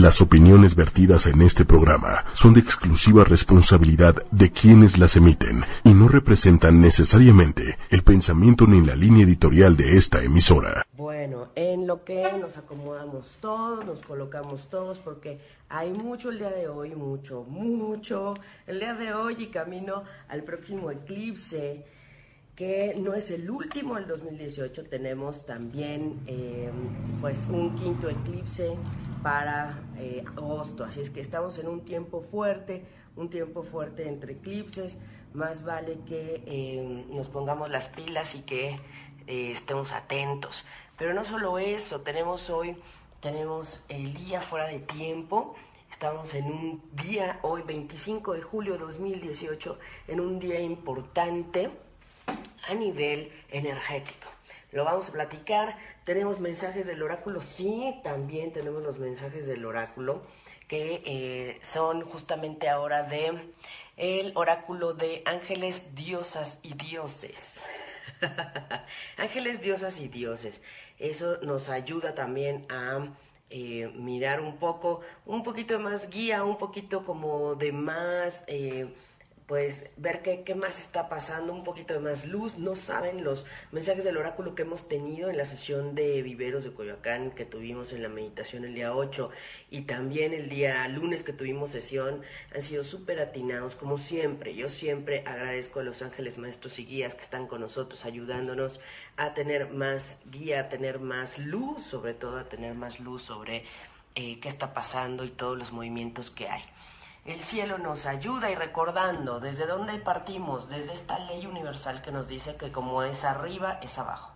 Las opiniones vertidas en este programa son de exclusiva responsabilidad de quienes las emiten y no representan necesariamente el pensamiento ni la línea editorial de esta emisora. Bueno, en lo que nos acomodamos todos, nos colocamos todos, porque hay mucho el día de hoy, mucho, mucho el día de hoy y camino al próximo eclipse que no es el último del 2018, tenemos también eh, pues un quinto eclipse para eh, agosto, así es que estamos en un tiempo fuerte, un tiempo fuerte entre eclipses, más vale que eh, nos pongamos las pilas y que eh, estemos atentos. Pero no solo eso, tenemos hoy, tenemos el día fuera de tiempo, estamos en un día, hoy 25 de julio de 2018, en un día importante a nivel energético lo vamos a platicar. Tenemos mensajes del oráculo, sí, también tenemos los mensajes del oráculo, que eh, son justamente ahora de el oráculo de ángeles, diosas y dioses. ángeles, diosas y dioses. Eso nos ayuda también a eh, mirar un poco, un poquito más guía, un poquito como de más... Eh, pues ver qué, más está pasando, un poquito de más luz. No saben los mensajes del oráculo que hemos tenido en la sesión de Viveros de Coyoacán que tuvimos en la meditación el día 8 y también el día lunes que tuvimos sesión. Han sido súper atinados, como siempre. Yo siempre agradezco a los ángeles maestros y guías que están con nosotros, ayudándonos a tener más guía, a tener más luz, sobre todo a tener más luz sobre eh, qué está pasando y todos los movimientos que hay. El cielo nos ayuda y recordando desde dónde partimos, desde esta ley universal que nos dice que como es arriba, es abajo.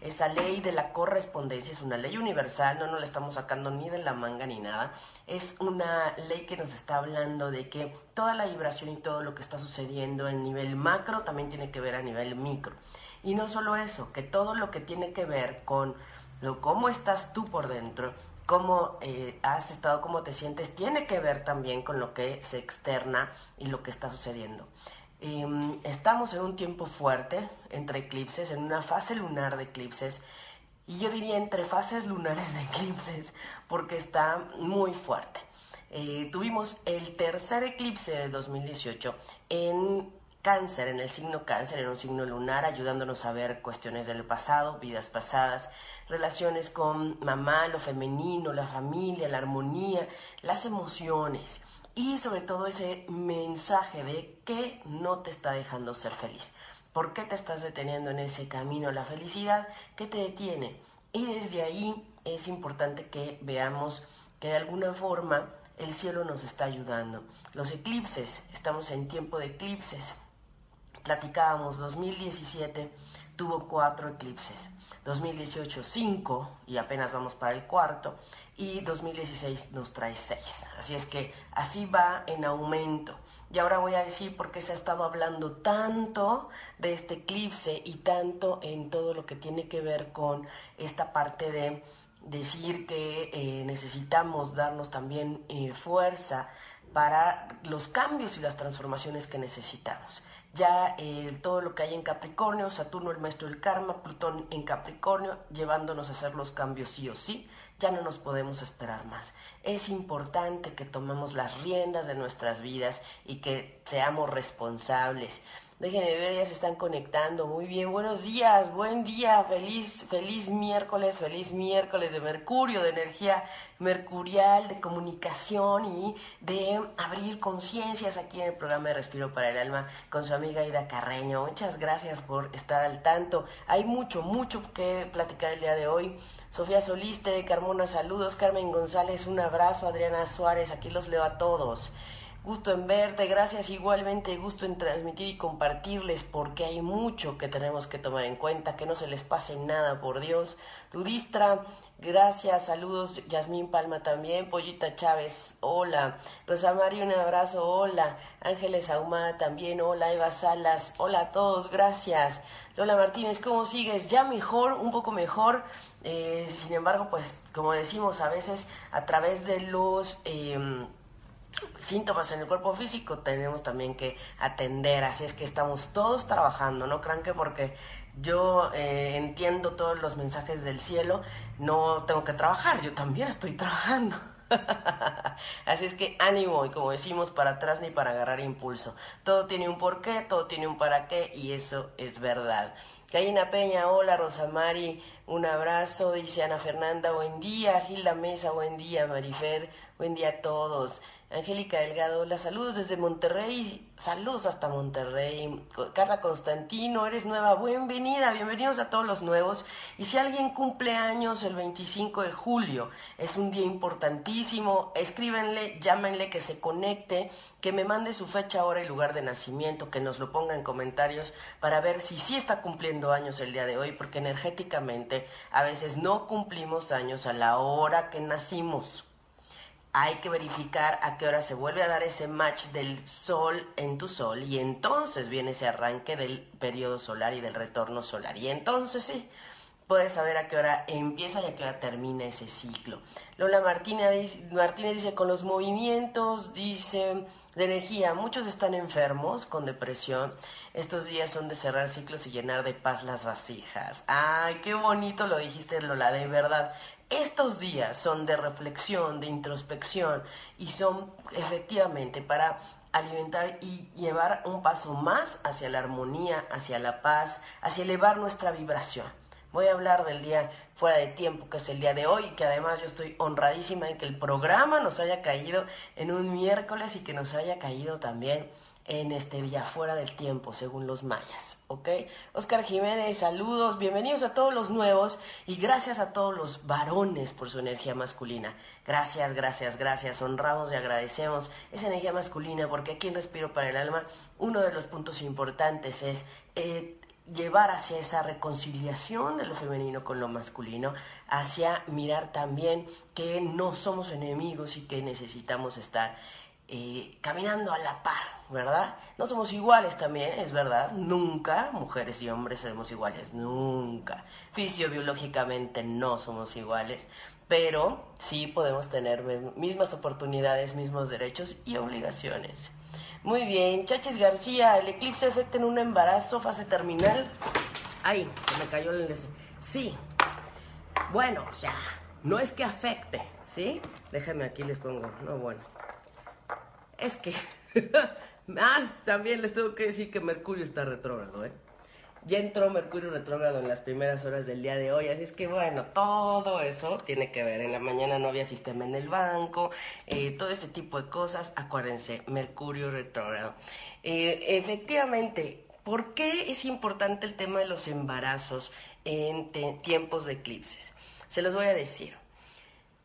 Esa ley de la correspondencia es una ley universal, no nos la estamos sacando ni de la manga ni nada. Es una ley que nos está hablando de que toda la vibración y todo lo que está sucediendo en nivel macro también tiene que ver a nivel micro. Y no solo eso, que todo lo que tiene que ver con lo, cómo estás tú por dentro cómo eh, has estado, cómo te sientes, tiene que ver también con lo que se externa y lo que está sucediendo. Em, estamos en un tiempo fuerte entre eclipses, en una fase lunar de eclipses, y yo diría entre fases lunares de eclipses, porque está muy fuerte. Eh, tuvimos el tercer eclipse de 2018 en cáncer, en el signo cáncer, en un signo lunar, ayudándonos a ver cuestiones del pasado, vidas pasadas, relaciones con mamá, lo femenino, la familia, la armonía, las emociones y sobre todo ese mensaje de qué no te está dejando ser feliz. ¿Por qué te estás deteniendo en ese camino a la felicidad? ¿Qué te detiene? Y desde ahí es importante que veamos que de alguna forma el cielo nos está ayudando. Los eclipses, estamos en tiempo de eclipses. Platicábamos 2017 tuvo cuatro eclipses. 2018 cinco y apenas vamos para el cuarto y 2016 nos trae seis. Así es que así va en aumento. Y ahora voy a decir por qué se ha estado hablando tanto de este eclipse y tanto en todo lo que tiene que ver con esta parte de decir que eh, necesitamos darnos también eh, fuerza para los cambios y las transformaciones que necesitamos ya eh, todo lo que hay en Capricornio, Saturno el maestro del karma, Plutón en Capricornio, llevándonos a hacer los cambios sí o sí, ya no nos podemos esperar más. Es importante que tomemos las riendas de nuestras vidas y que seamos responsables. Déjenme ver, ya se están conectando. Muy bien, buenos días, buen día, feliz, feliz miércoles, feliz miércoles de Mercurio, de energía mercurial, de comunicación y de abrir conciencias aquí en el programa de Respiro para el Alma con su amiga Ida Carreño. Muchas gracias por estar al tanto. Hay mucho, mucho que platicar el día de hoy. Sofía Soliste, Carmona, saludos. Carmen González, un abrazo. Adriana Suárez, aquí los leo a todos. Gusto en verte, gracias igualmente, gusto en transmitir y compartirles porque hay mucho que tenemos que tomar en cuenta, que no se les pase nada, por Dios. Ludistra, gracias, saludos, Yasmín Palma también, Pollita Chávez, hola. Rosa María, un abrazo, hola. Ángeles Ahumada también, hola. Eva Salas, hola a todos, gracias. Lola Martínez, ¿cómo sigues? Ya mejor, un poco mejor. Eh, sin embargo, pues como decimos a veces, a través de los... Eh, síntomas en el cuerpo físico tenemos también que atender, así es que estamos todos trabajando, no crean que porque yo eh, entiendo todos los mensajes del cielo, no tengo que trabajar, yo también estoy trabajando. Así es que ánimo y como decimos, para atrás ni para agarrar impulso. Todo tiene un porqué, todo tiene un para qué y eso es verdad. Caína Peña, hola Rosamari, un abrazo, dice Ana Fernanda, buen día, Gilda Mesa, buen día, Marifer, buen día a todos. Angélica Delgado, las saludos desde Monterrey, saludos hasta Monterrey. Carla Constantino, eres nueva, bienvenida, bienvenidos a todos los nuevos. Y si alguien cumple años el 25 de julio, es un día importantísimo, escríbenle, llámenle que se conecte, que me mande su fecha, hora y lugar de nacimiento, que nos lo ponga en comentarios para ver si sí está cumpliendo años el día de hoy, porque energéticamente a veces no cumplimos años a la hora que nacimos hay que verificar a qué hora se vuelve a dar ese match del sol en tu sol y entonces viene ese arranque del periodo solar y del retorno solar. Y entonces sí, puedes saber a qué hora empieza y a qué hora termina ese ciclo. Lola Martínez, Martínez dice, con los movimientos, dice, de energía, muchos están enfermos con depresión. Estos días son de cerrar ciclos y llenar de paz las vasijas. Ay, qué bonito lo dijiste, Lola, de verdad. Estos días son de reflexión, de introspección y son efectivamente para alimentar y llevar un paso más hacia la armonía, hacia la paz, hacia elevar nuestra vibración. Voy a hablar del día fuera de tiempo, que es el día de hoy, y que además yo estoy honradísima en que el programa nos haya caído en un miércoles y que nos haya caído también en este día fuera del tiempo, según los mayas. ¿ok? Oscar Jiménez, saludos, bienvenidos a todos los nuevos y gracias a todos los varones por su energía masculina. Gracias, gracias, gracias. Honramos y agradecemos esa energía masculina porque aquí en Respiro para el Alma uno de los puntos importantes es eh, llevar hacia esa reconciliación de lo femenino con lo masculino, hacia mirar también que no somos enemigos y que necesitamos estar eh, caminando a la par, ¿verdad? No somos iguales también, es verdad, nunca, mujeres y hombres somos iguales, nunca. Fisiobiológicamente no somos iguales, pero sí podemos tener mismas oportunidades, mismos derechos y obligaciones. Muy bien, Chachis García, el eclipse afecta en un embarazo, fase terminal. Ay, se me cayó el... Sí. Bueno, o sea, no es que afecte, ¿sí? Déjenme aquí les pongo, no, bueno es que... ah, también les tengo que decir que Mercurio está retrógrado, ¿eh? Ya entró Mercurio retrógrado en las primeras horas del día de hoy, así es que bueno, todo eso tiene que ver. En la mañana no había sistema en el banco, eh, todo ese tipo de cosas. Acuérdense, Mercurio retrógrado. Eh, efectivamente, ¿por qué es importante el tema de los embarazos en tiempos de eclipses? Se los voy a decir.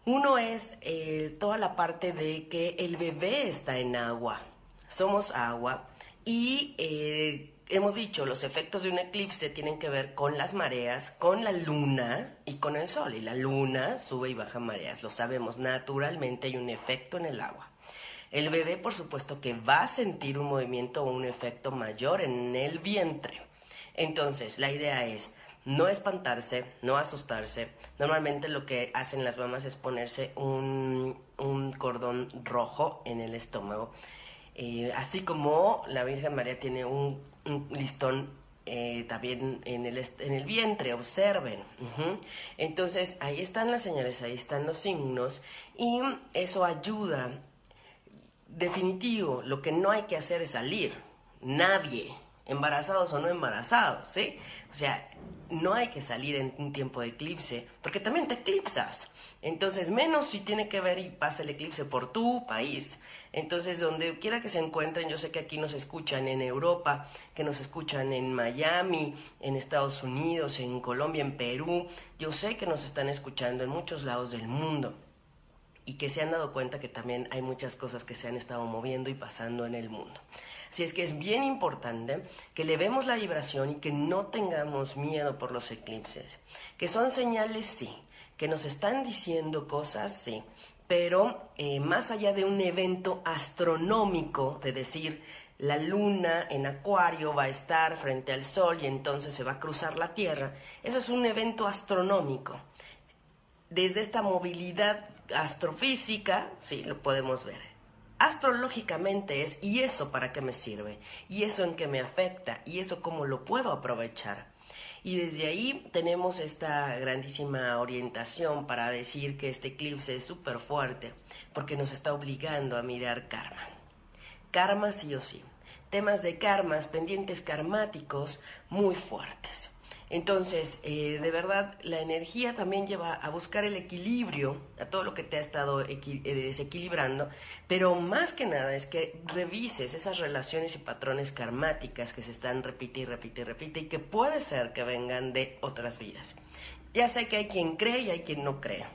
Uno es eh, toda la parte de que el bebé está en agua, somos agua y eh, hemos dicho, los efectos de un eclipse tienen que ver con las mareas, con la luna y con el sol. Y la luna sube y baja mareas, lo sabemos, naturalmente hay un efecto en el agua. El bebé, por supuesto, que va a sentir un movimiento o un efecto mayor en el vientre. Entonces, la idea es, no espantarse, no asustarse. Normalmente lo que hacen las mamás es ponerse un, cordón rojo en el estómago. Eh, así como la Virgen María tiene un, listón eh, también en el, en el vientre, observen. Entonces, ahí están las señales, ahí están los signos y eso ayuda. Definitivo, lo que no hay que hacer es salir. Nadie, embarazados o no embarazados, ¿sí? O sea, no hay que salir en un tiempo de eclipse, porque también te eclipsas. Entonces, menos si tiene que ver y pasa el eclipse por tu país. Entonces, donde quiera que se encuentren, yo sé que aquí nos escuchan en Europa, que nos escuchan en Miami, en Estados Unidos, en Colombia, en Perú, yo sé que nos están escuchando en muchos lados del mundo y que se han dado cuenta que también hay muchas cosas que se han estado moviendo y pasando en el mundo. Así es que es bien importante que le vemos la vibración y que no tengamos miedo por los eclipses, que son señales, sí, que nos están diciendo cosas, sí, pero eh, más allá de un evento astronómico, de decir, la luna en acuario va a estar frente al sol y entonces se va a cruzar la Tierra, eso es un evento astronómico. Desde esta movilidad astrofísica, sí, lo podemos ver astrológicamente es, ¿y eso para qué me sirve? ¿Y eso en qué me afecta? ¿Y eso cómo lo puedo aprovechar? Y desde ahí tenemos esta grandísima orientación para decir que este eclipse es súper fuerte porque nos está obligando a mirar karma. Karma sí o sí. Temas de karmas, pendientes karmáticos muy fuertes. Entonces, eh, de verdad, la energía también lleva a buscar el equilibrio, a todo lo que te ha estado eh, desequilibrando, pero más que nada es que revises esas relaciones y patrones karmáticas que se están repite y repite y repite y que puede ser que vengan de otras vidas. Ya sé que hay quien cree y hay quien no cree.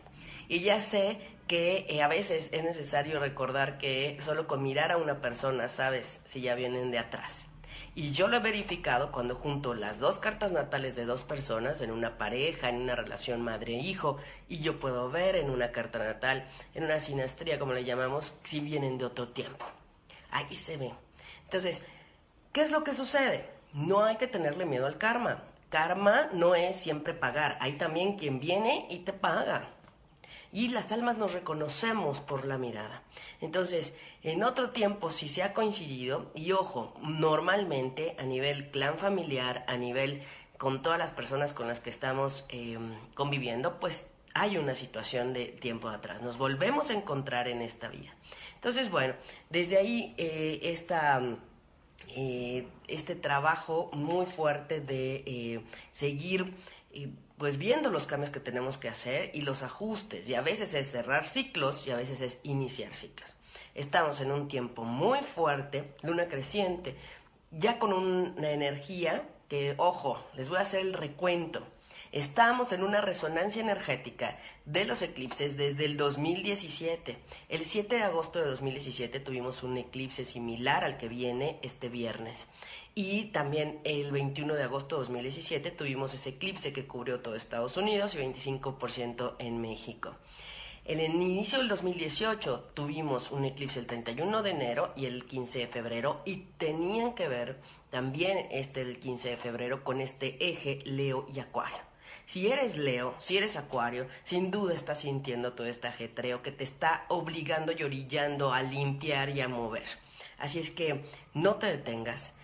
Y ya sé que eh, a veces es necesario recordar que solo con mirar a una persona sabes si ya vienen de atrás. Y yo lo he verificado cuando junto las dos cartas natales de dos personas, en una pareja, en una relación madre-hijo, y yo puedo ver en una carta natal, en una sinastría, como le llamamos, si vienen de otro tiempo. Ahí se ve. Entonces, ¿qué es lo que sucede? No hay que tenerle miedo al karma. Karma no es siempre pagar. Hay también quien viene y te paga y las almas nos reconocemos por la mirada. Entonces, en otro tiempo si se ha coincidido, y ojo, normalmente a nivel clan familiar, a nivel con todas las personas con las que estamos em, conviviendo, pues hay una situación de tiempo atrás. Nos volvemos a encontrar en esta vida. Entonces, bueno, desde ahí eh, eh, este trabajo muy fuerte de eh, seguir pues viendo los cambios que tenemos que hacer y los ajustes. Y a veces es cerrar ciclos y a veces es iniciar ciclos. Estamos en un tiempo muy fuerte, luna creciente, ya con una energía que, ojo, les voy a hacer el recuento. Estamos en una resonancia energética de los eclipses desde el 2017. El 7 de agosto de 2017 tuvimos un eclipse similar al que viene este viernes. Y también el 21 de agosto de 2017 tuvimos ese eclipse que cubrió todo Estados Unidos y 25% en México. En el inicio del 2018 tuvimos un eclipse el 31 de enero y el 15 de febrero y tenían que ver también este el 15 de febrero con este eje Leo y Acuario. Si eres Leo, si eres Acuario, sin duda estás sintiendo todo este ajetreo que te está obligando y orillando a limpiar y a mover. Así es que no te detengas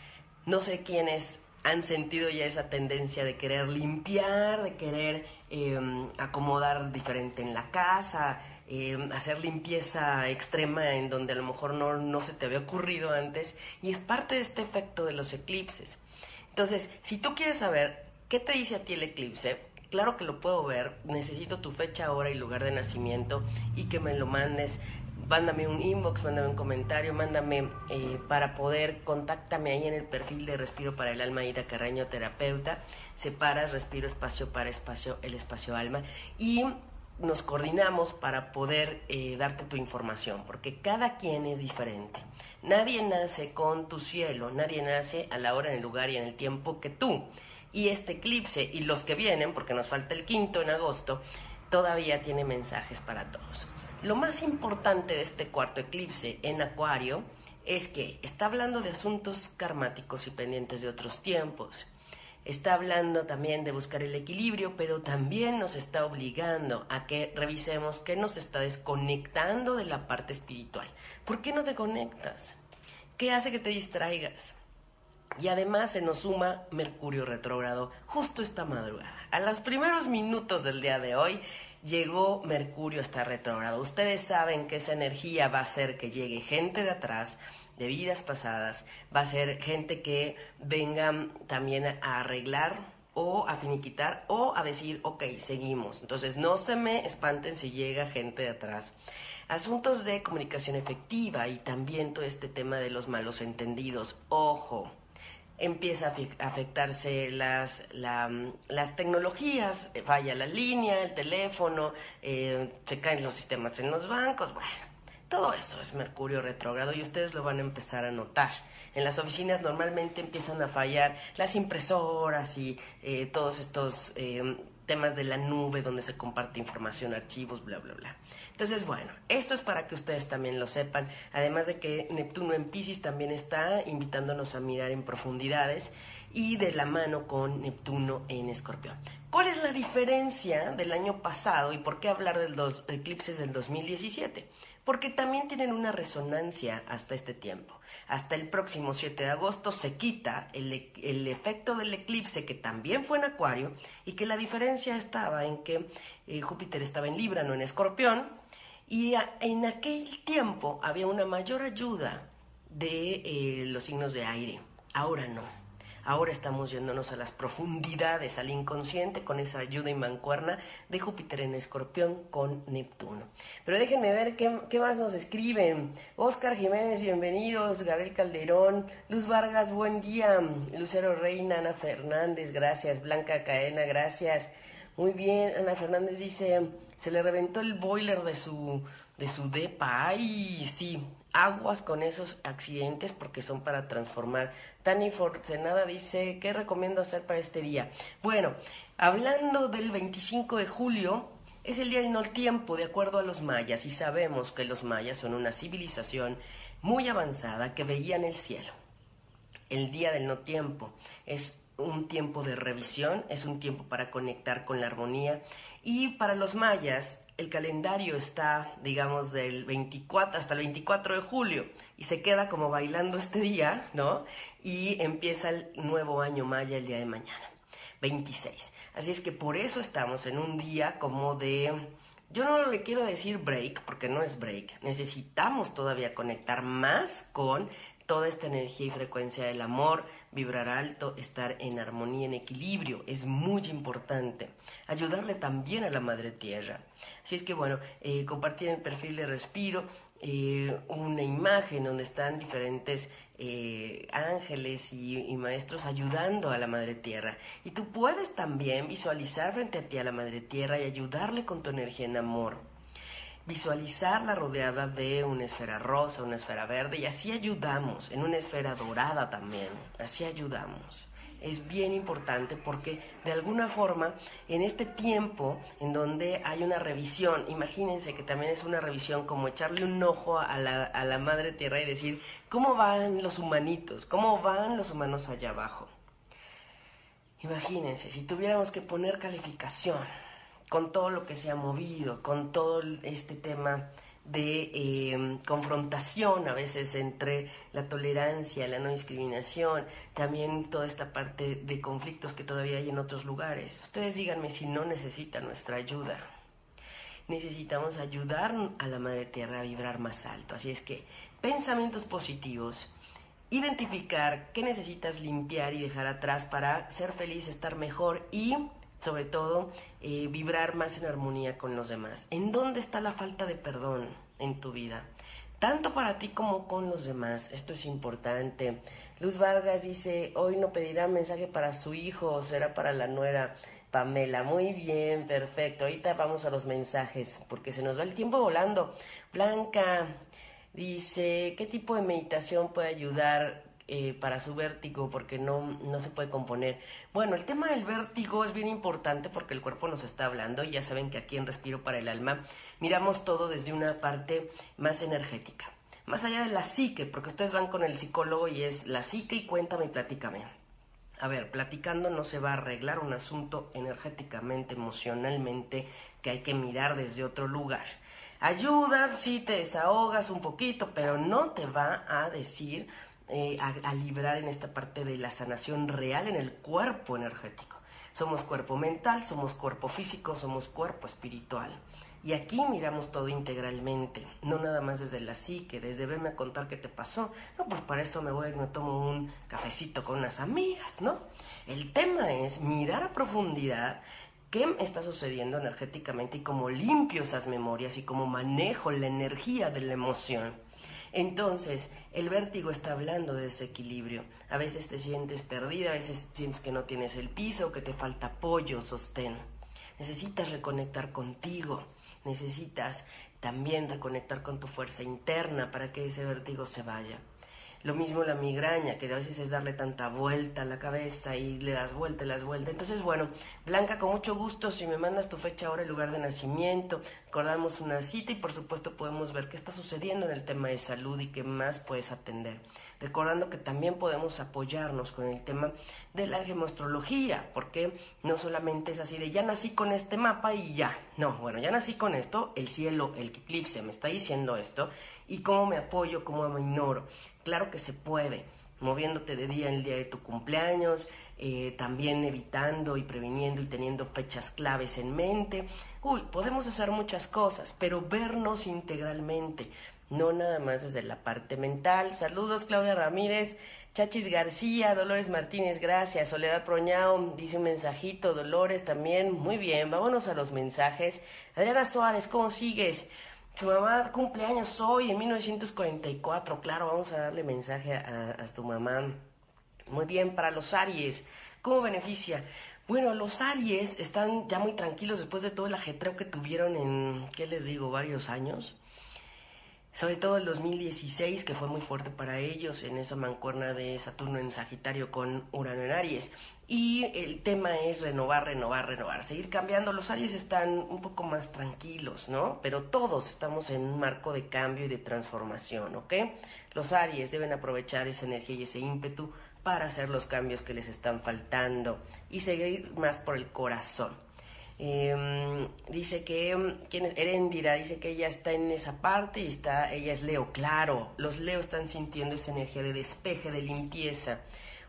no sé quiénes han sentido ya esa tendencia de querer limpiar, de querer em, acomodar diferente en la casa, em, hacer limpieza extrema en donde a lo mejor no, no se te había ocurrido antes y es parte de este efecto de los eclipses. Entonces, si tú quieres saber qué te dice a ti el eclipse, claro que lo puedo ver, necesito tu fecha, hora y lugar de nacimiento y que me lo mandes mándame un inbox, mándame un comentario, mándame eh, para poder, contáctame ahí en el perfil de Respiro para el Alma Ida Carreño Terapeuta, separas Respiro Espacio para Espacio, el Espacio Alma, y nos coordinamos para poder eh, darte tu información, porque cada quien es diferente. Nadie nace con tu cielo, nadie nace a la hora, en el lugar y en el tiempo que tú. Y este eclipse y los que vienen, porque nos falta el quinto en agosto, todavía tiene mensajes para todos. Lo más importante de este cuarto eclipse en Acuario es que está hablando de asuntos karmáticos y pendientes de otros tiempos. Está hablando también de buscar el equilibrio, pero también nos está obligando a que revisemos qué nos está desconectando de la parte espiritual. ¿Por qué no te conectas? ¿Qué hace que te distraigas? Y además se nos suma Mercurio retrógrado justo esta madrugada. A los primeros minutos del día de hoy llegó Mercurio hasta retrógrado. Ustedes saben que esa energía va a hacer que llegue gente de atrás, de vidas pasadas, va a ser gente que venga también a arreglar o a finiquitar o a decir, ok, seguimos. Entonces no se me espanten si llega gente de atrás. Asuntos de comunicación efectiva y también todo este tema de los malos entendidos. Ojo, empieza a afectarse las, las tecnologías, eh, falla la línea, el teléfono, eh, se caen los sistemas en los bancos, bueno, todo eso es Mercurio retrógrado y ustedes lo van a empezar a notar. En las oficinas normalmente empiezan a fallar las impresoras y eh, todos estos temas de la nube donde se comparte información, archivos, bla, bla, bla. Entonces, bueno, esto es para que ustedes también lo sepan. Además de que Neptuno en Pisces también está invitándonos a mirar en profundidades y de la mano con Neptuno en Escorpión. ¿Cuál es la diferencia del año pasado y por qué hablar de los eclipses del 2017? Porque también tienen una resonancia hasta este tiempo. Hasta el próximo 7 de agosto se quita el, e, efecto del eclipse que también fue en Acuario y que la diferencia estaba en que eh, Júpiter estaba en Libra, no en Escorpión, y en aquel tiempo había una mayor ayuda de eh, los signos de aire. Ahora no. Ahora estamos yéndonos a las profundidades, al inconsciente, con esa ayuda y mancuerna de Júpiter en Escorpión con Neptuno. Pero déjenme ver qué, más nos escriben. Oscar Jiménez, bienvenidos. Gabriel Calderón. Luz Vargas, buen día. Lucero Reina, Ana Fernández, gracias. Blanca Caena, gracias. Muy bien, Ana Fernández dice, se le reventó el boiler de su, de su depa. Ay, sí, aguas con esos accidentes porque son para transformar. Tani Forcenada dice, ¿qué recomiendo hacer para este día? Bueno, hablando del 25 de julio, es el día del no tiempo de acuerdo a los mayas y sabemos que los mayas son una civilización muy avanzada que veían el cielo. El día del no tiempo es un tiempo de revisión, es un tiempo para conectar con la armonía y para los mayas el calendario está, digamos, del 24 hasta el 24 de julio y se queda como bailando este día, ¿no? Y empieza el nuevo año maya el día de mañana, 26. Así es que por eso estamos en un día como de... Yo no le quiero decir break, porque no es break. Necesitamos todavía conectar más con toda esta energía y frecuencia del amor, vibrar alto, estar en armonía, en equilibrio, es muy importante. Ayudarle también a la Madre Tierra. Así es que bueno, eh, compartir el perfil de Respiro, eh, una imagen donde están diferentes eh, ángeles y, y, maestros ayudando a la Madre Tierra. Y tú puedes también visualizar frente a ti a la Madre Tierra y ayudarle con tu energía en amor visualizarla rodeada de una esfera rosa, una esfera verde y así ayudamos, en una esfera dorada también, así ayudamos. Es bien importante porque de alguna forma en este tiempo en donde hay una revisión, imagínense que también es una revisión como echarle un ojo a la, a la madre tierra y decir, ¿cómo van los humanitos? ¿Cómo van los humanos allá abajo? Imagínense, si tuviéramos que poner calificación con todo lo que se ha movido, con todo este tema de em, confrontación a veces entre la tolerancia, la no discriminación, también toda esta parte de conflictos que todavía hay en otros lugares. Ustedes díganme si no necesitan nuestra ayuda. Necesitamos ayudar a la Madre Tierra a vibrar más alto. Así es que pensamientos positivos, identificar qué necesitas limpiar y dejar atrás para ser feliz, estar mejor y sobre todo eh, vibrar más en armonía con los demás. ¿En dónde está la falta de perdón en tu vida? Tanto para ti como con los demás. Esto es importante. Luz Vargas dice, hoy no pedirá mensaje para su hijo, será para la nuera Pamela. Muy bien, perfecto. Ahorita vamos a los mensajes porque se nos va el tiempo volando. Blanca dice, ¿qué tipo de meditación puede ayudar eh, para su vértigo porque no, no se puede componer. Bueno, el tema del vértigo es bien importante porque el cuerpo nos está hablando y ya saben que aquí en Respiro para el Alma miramos todo desde una parte más energética. Más allá de la psique, porque ustedes van con el psicólogo y es la psique y cuéntame y platícame. A ver, platicando no se va a arreglar un asunto energéticamente, emocionalmente, que hay que mirar desde otro lugar. Ayuda, sí te desahogas un poquito, pero no te va a decir eh, a, librar en esta parte de la sanación real en el cuerpo energético. Somos cuerpo mental, somos cuerpo físico, somos cuerpo espiritual. Y aquí miramos todo integralmente, no nada más desde la psique, desde verme a contar qué te pasó. No, pues para eso me voy y me tomo un cafecito con unas amigas, ¿no? El tema es mirar a profundidad qué está sucediendo energéticamente y cómo limpio esas memorias y cómo manejo la energía de la emoción entonces, el vértigo está hablando de desequilibrio. A veces te sientes perdida, a veces sientes que no tienes el piso, que te falta apoyo, sostén. Necesitas reconectar contigo, necesitas también reconectar con tu fuerza interna para que ese vértigo se vaya. Lo mismo la migraña, que a veces es darle tanta vuelta a la cabeza y le das vuelta, le das vuelta. Entonces, bueno, Blanca, con mucho gusto, si me mandas tu fecha ahora, el lugar de nacimiento, acordamos una cita y por supuesto podemos ver qué está sucediendo en el tema de salud y qué más puedes atender. Recordando que también podemos apoyarnos con el tema de la gemostrología, porque no solamente es así de ya nací con este mapa y ya. No, bueno, ya nací con esto, el cielo, el eclipse me está diciendo esto y cómo me apoyo, cómo me ignoro. Claro que se puede, moviéndote de día en el día de tu cumpleaños, eh, también evitando y previniendo y teniendo fechas claves en mente. Uy, podemos hacer muchas cosas, pero vernos integralmente, no nada más desde la parte mental. Saludos, Claudia Ramírez. Chachis García, Dolores Martínez, gracias. Soledad Proñao dice un mensajito, Dolores también. Muy bien, vámonos a los mensajes. Adriana Suárez, ¿cómo sigues? Su mamá cumpleaños hoy, en 1944. Claro, vamos a darle mensaje a, a tu mamá. Muy bien, para los Aries, ¿cómo beneficia? Bueno, los Aries están ya muy tranquilos después de todo el ajetreo que tuvieron en, ¿qué les digo?, varios años sobre todo el 2016, que fue muy fuerte para ellos en esa mancuerna de Saturno en Sagitario con Urano en Aries. Y el tema es renovar, renovar, renovar, seguir cambiando. Los Aries están un poco más tranquilos, ¿no? Pero todos estamos en un marco de cambio y de transformación, ¿ok? Los Aries deben aprovechar esa energía y ese ímpetu para hacer los cambios que les están faltando y seguir más por el corazón. Eh, dice que, ¿quién es? Erendira, dice que ella está en esa parte y está, ella es Leo, claro, los Leo están sintiendo esa energía de despeje, de limpieza.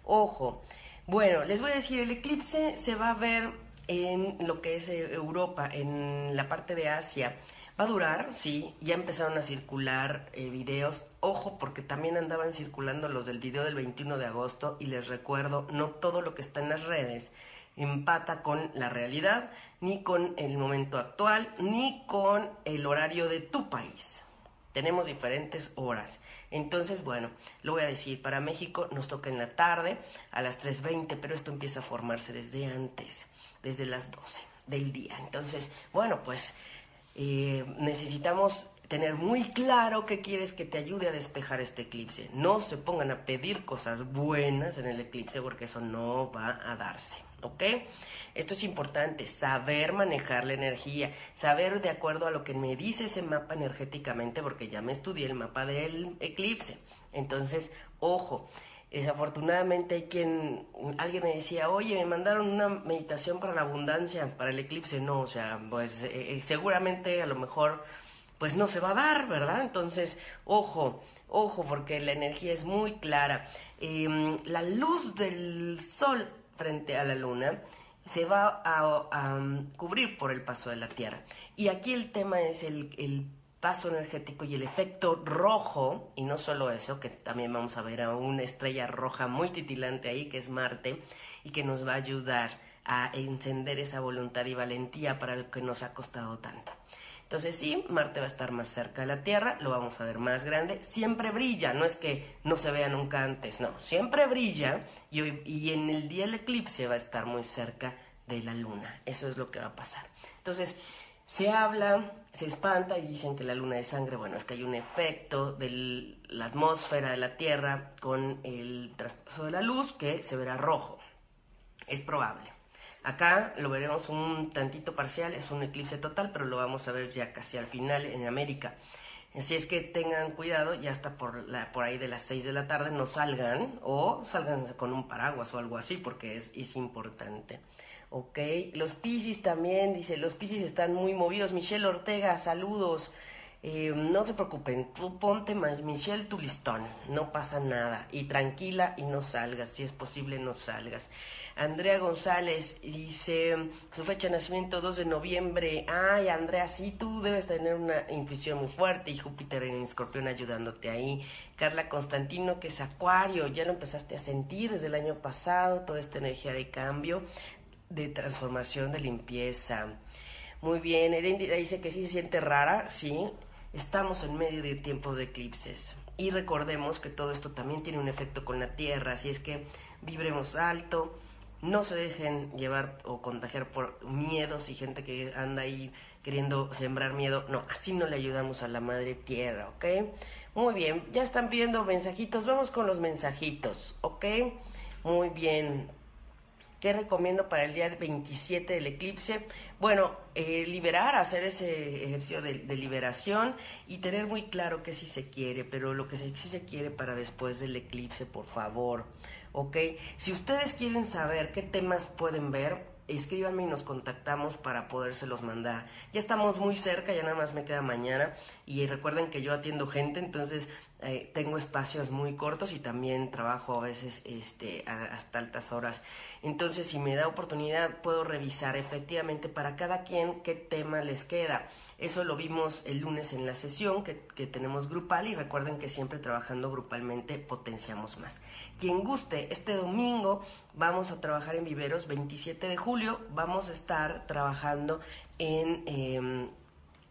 Ojo, bueno, les voy a decir, el eclipse se va a ver en lo que es eh, Europa, en la parte de Asia. Va a durar, sí, ya empezaron a circular eh, videos. Ojo, porque también andaban circulando los del video del 21 de agosto y les recuerdo, no todo lo que está en las redes empata con la realidad, ni con el momento actual, ni con el horario de tu país. Tenemos diferentes horas. Entonces, bueno, lo voy a decir, para México nos toca en la tarde a las 3.20, pero esto empieza a formarse desde antes, desde las 12 del día. Entonces, bueno, pues eh, necesitamos tener muy claro qué quieres que te ayude a despejar este eclipse. No se pongan a pedir cosas buenas en el eclipse porque eso no va a darse. ¿Ok? Esto es importante, saber manejar la energía, saber de acuerdo a lo que me dice ese mapa energéticamente, porque ya me estudié el mapa del eclipse. Entonces, ojo, desafortunadamente hay quien, alguien me decía, oye, me mandaron una meditación para la abundancia, para el eclipse. No, o sea, pues eh, eh, seguramente a lo mejor pues no se va a dar, ¿verdad? Entonces, ojo, ojo, porque la energía es muy clara. Em, la luz del sol frente a la luna se va a, um, cubrir por el paso de la Tierra. Y aquí el tema es el, el, paso energético y el efecto rojo, y no solo eso, que también vamos a ver a una estrella roja muy titilante ahí, que es Marte, y que nos va a ayudar a encender esa voluntad y valentía para lo que nos ha costado tanto. Entonces sí, Marte va a estar más cerca de la Tierra, lo vamos a ver más grande, siempre brilla, no es que no se vea nunca antes, no, siempre brilla y, y en el día del eclipse va a estar muy cerca de la Luna, eso es lo que va a pasar. Entonces, se habla, se espanta y dicen que la luna de sangre, bueno, es que hay un efecto de la atmósfera de la Tierra con el traspaso de la luz que se verá rojo. Es probable. Acá lo veremos un tantito parcial, es un eclipse total, pero lo vamos a ver ya casi al final en América. Así es que tengan cuidado, ya hasta por, la, por ahí de las 6 de la tarde no salgan o salgan con un paraguas o algo así porque es, es importante. Ok, los Piscis también, dice, los Piscis están muy movidos. Michelle Ortega, saludos. Eh, no se preocupen, tú ponte Michelle tu listón, no pasa nada. Y tranquila y no salgas, si es posible no salgas. Andrea González dice, su fecha de nacimiento 2 de noviembre. Ay, Andrea, sí, tú debes tener una intuición muy fuerte y Júpiter en escorpión ayudándote ahí. Carla Constantino, que es acuario, ya lo empezaste a sentir desde el año pasado, toda esta energía de cambio, de transformación, de limpieza. Muy bien, Erendira dice que sí se siente rara, sí, Estamos en medio de tiempos de eclipses y recordemos que todo esto también tiene un efecto con la Tierra, así es que vibremos alto, no se dejen llevar o contagiar por miedos y gente que anda ahí queriendo sembrar miedo. No, así no le ayudamos a la madre tierra, ¿ok? Muy bien, ya están viendo mensajitos. Vamos con los mensajitos, ¿ok? Muy bien. ¿Qué recomiendo para el día 27 del eclipse? Bueno, eh, liberar, hacer ese ejercicio de, liberación y tener muy claro qué sí se quiere, pero lo que sí se quiere para después del eclipse, por favor. ¿Ok? Si ustedes quieren saber qué temas pueden ver, escríbanme y nos contactamos para podérselos mandar. Ya estamos muy cerca, ya nada más me queda mañana y recuerden que yo atiendo gente, entonces eh, tengo espacios muy cortos y también trabajo a veces este, hasta altas horas. Entonces, si me da oportunidad, puedo revisar efectivamente para cada quien qué tema les queda. Eso lo vimos el lunes en la sesión que, que tenemos grupal y recuerden que siempre trabajando grupalmente potenciamos más. Quien guste, este domingo vamos a trabajar en Viveros 27 de julio, vamos a estar trabajando en... Em,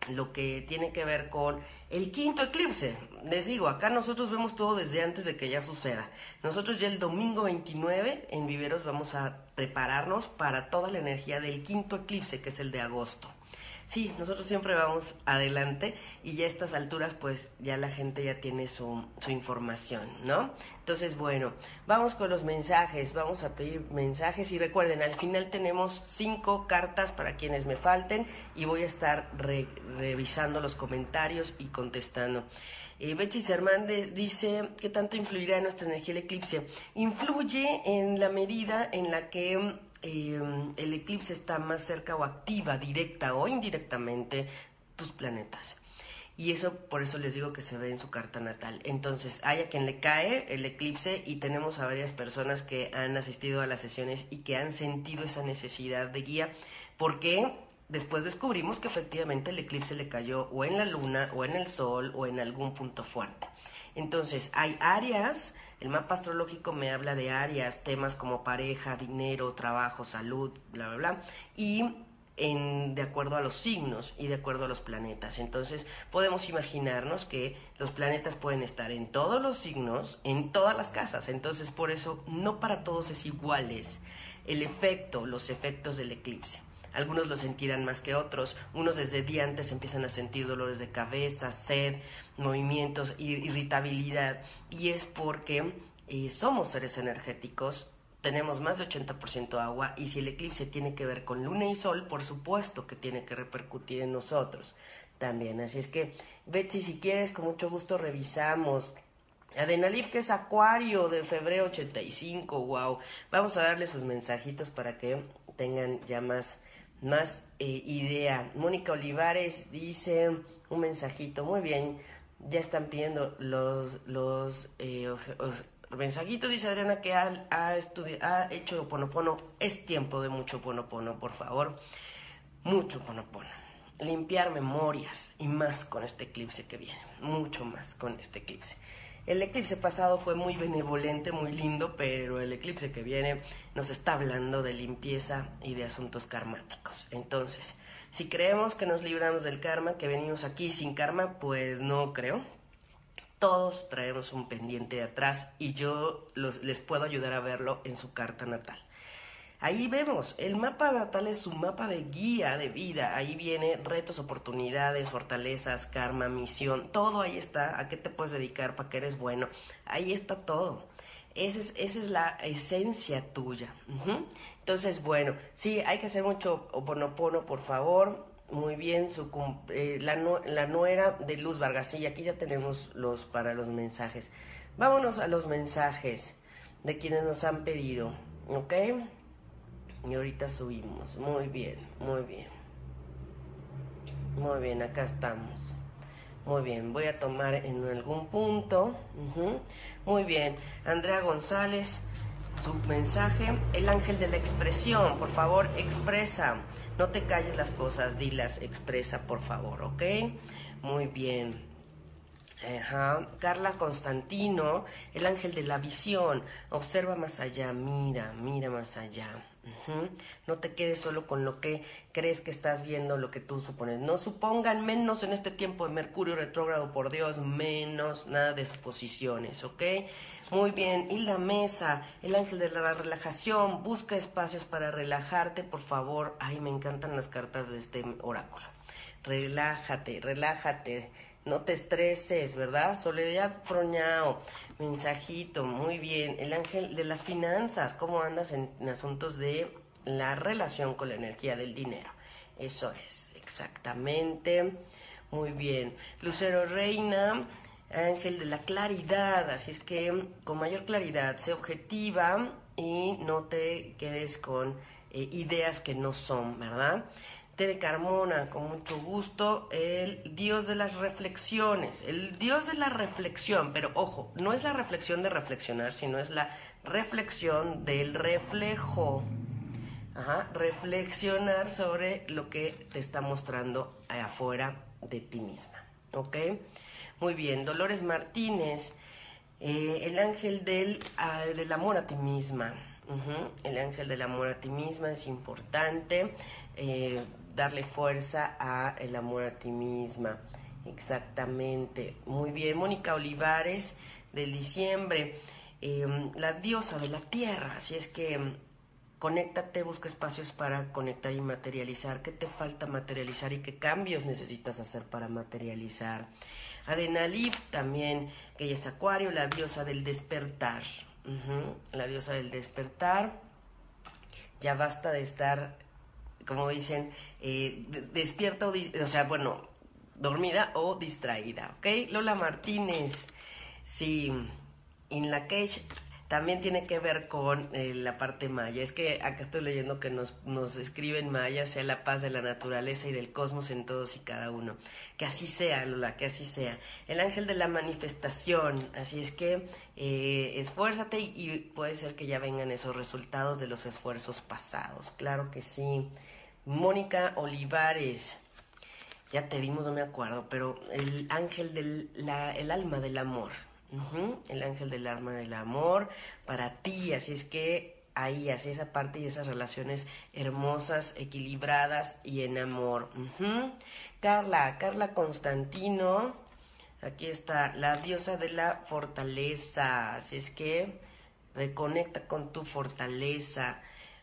lo que tiene que ver con el quinto eclipse. Les digo, acá nosotros vemos todo desde antes de que ya suceda. Nosotros ya el domingo 29 en Viveros vamos a prepararnos para toda la energía del quinto eclipse, que es el de agosto. Sí, nosotros siempre vamos adelante y ya a estas alturas pues ya la gente ya tiene su, su información, ¿no? Entonces, bueno, vamos con los mensajes, vamos a pedir mensajes y recuerden, al final tenemos cinco cartas para quienes me falten y voy a estar revisando los comentarios y contestando. Eh, Betsy Hernández dice, ¿qué tanto influirá en nuestra energía el eclipse? Influye en la medida en la que Em, el eclipse está más cerca o activa, directa o indirectamente, tus planetas. Y eso, por eso les digo que se ve en su carta natal. Entonces, hay a quien le cae el eclipse y tenemos a varias personas que han asistido a las sesiones y que han sentido esa necesidad de guía, porque después descubrimos que efectivamente el eclipse le cayó o en la luna, o en el sol, o en algún punto fuerte. Entonces, hay áreas el mapa astrológico me habla de áreas, temas como pareja, dinero, trabajo, salud, bla, bla, bla, y en, de acuerdo a los signos y de acuerdo a los planetas. Entonces podemos imaginarnos que los planetas pueden estar en todos los signos, en todas las casas. Entonces por eso no para todos es iguales el efecto, los efectos del eclipse. Algunos lo sentirán más que otros, unos desde día antes empiezan a sentir dolores de cabeza, sed, movimientos, irritabilidad, y es porque eh, somos seres energéticos, tenemos más de 80% agua, y si el eclipse tiene que ver con luna y sol, por supuesto que tiene que repercutir en nosotros también. Así es que, Betsy, si quieres, con mucho gusto revisamos. Adenalif, que es Acuario de febrero 85, wow. Vamos a darle sus mensajitos para que tengan ya más más eh, idea. Mónica Olivares dice un mensajito, muy bien, ya están pidiendo los, los, eh, mensajitos, dice Adriana que ha, ha, ha hecho Ponopono, es tiempo de mucho Ponopono, por favor, mucho Ponopono. Limpiar memorias y más con este eclipse que viene, mucho más con este eclipse. El eclipse pasado fue muy benevolente, muy lindo, pero el eclipse que viene nos está hablando de limpieza y de asuntos karmáticos. Entonces, si creemos que nos libramos del karma, que venimos aquí sin karma, pues no creo. Todos traemos un pendiente de atrás y yo les puedo ayudar a verlo en su carta natal. Ahí vemos, el mapa natal es su mapa de guía de vida. Ahí viene retos, oportunidades, fortalezas, karma, misión. Todo ahí está. ¿A qué te puedes dedicar? ¿Para qué eres bueno? Ahí está todo. Esa es, esa es la esencia tuya. Entonces, bueno, sí, hay que hacer mucho oponopono, por favor. Muy bien, su, eh, la, nuera de Luz Vargas. Sí, aquí ya tenemos los para los mensajes. Vámonos a los mensajes de quienes nos han pedido. ¿Ok? Y ahorita subimos. Muy bien, muy bien. Muy bien, acá estamos. Muy bien, voy a tomar en algún punto. Muy bien, Andrea González, su mensaje. El ángel de la expresión, por favor, expresa. No te calles las cosas, dilas, expresa, por favor, ¿ok? Muy bien. Ajá. Carla Constantino, el ángel de la visión. Observa más allá, mira, mira más allá. No te quedes solo con lo que crees que estás viendo, lo que tú supones. No supongan menos en este tiempo de Mercurio retrógrado, por Dios, menos, nada de suposiciones, ¿ok? Muy bien, y la mesa, el ángel de la relajación, busca espacios para relajarte, por favor. Ay, me encantan las cartas de este oráculo. Relájate, relájate no te estreses, ¿verdad? Soledad Proñao, mensajito, muy bien. El ángel de las finanzas, ¿cómo andas en, asuntos de la relación con la energía del dinero? Eso es, exactamente. Muy bien. Lucero Reina, ángel de la claridad, así es que con mayor claridad, sé objetiva y no te quedes con eh, ideas que no son, ¿verdad? Tere Carmona, con mucho gusto, el Dios de las reflexiones, el Dios de la reflexión, pero ojo, no es la reflexión de reflexionar, sino es la reflexión del reflejo. Ajá, reflexionar sobre lo que te está mostrando afuera de ti misma. ¿Ok? Muy bien, Dolores Martínez, eh, el ángel del, ah, del amor a ti misma. El ángel del amor a ti misma es importante. Eh, darle fuerza a el amor a ti misma. Exactamente. Muy bien, Mónica Olivares del diciembre, em, la diosa de la tierra. Así es que em, conéctate, busca espacios para conectar y materializar. ¿Qué te falta materializar y qué cambios necesitas hacer para materializar? Adenalif también, que ella es Acuario, la diosa del despertar. La diosa del despertar. Ya basta de estar como dicen, eh, despierta o, o sea, bueno, dormida o distraída, ¿ok? Lola Martínez, sí, in la cage también tiene que ver con eh, la parte maya. Es que acá estoy leyendo que nos, nos escriben maya, sea la paz de la naturaleza y del cosmos en todos y cada uno. Que así sea, Lola, que así sea. El ángel de la manifestación, así es que eh, esfuérzate y, y puede ser que ya vengan esos resultados de los esfuerzos pasados. Claro que sí. Mónica Olivares, ya te dimos, no me acuerdo, pero el ángel del el alma del amor. El ángel del alma del amor para ti, así es que ahí, así esa parte y esas relaciones hermosas, equilibradas y en amor. Carla, Carla Constantino, aquí está, la diosa de la fortaleza, así es que reconecta con tu fortaleza.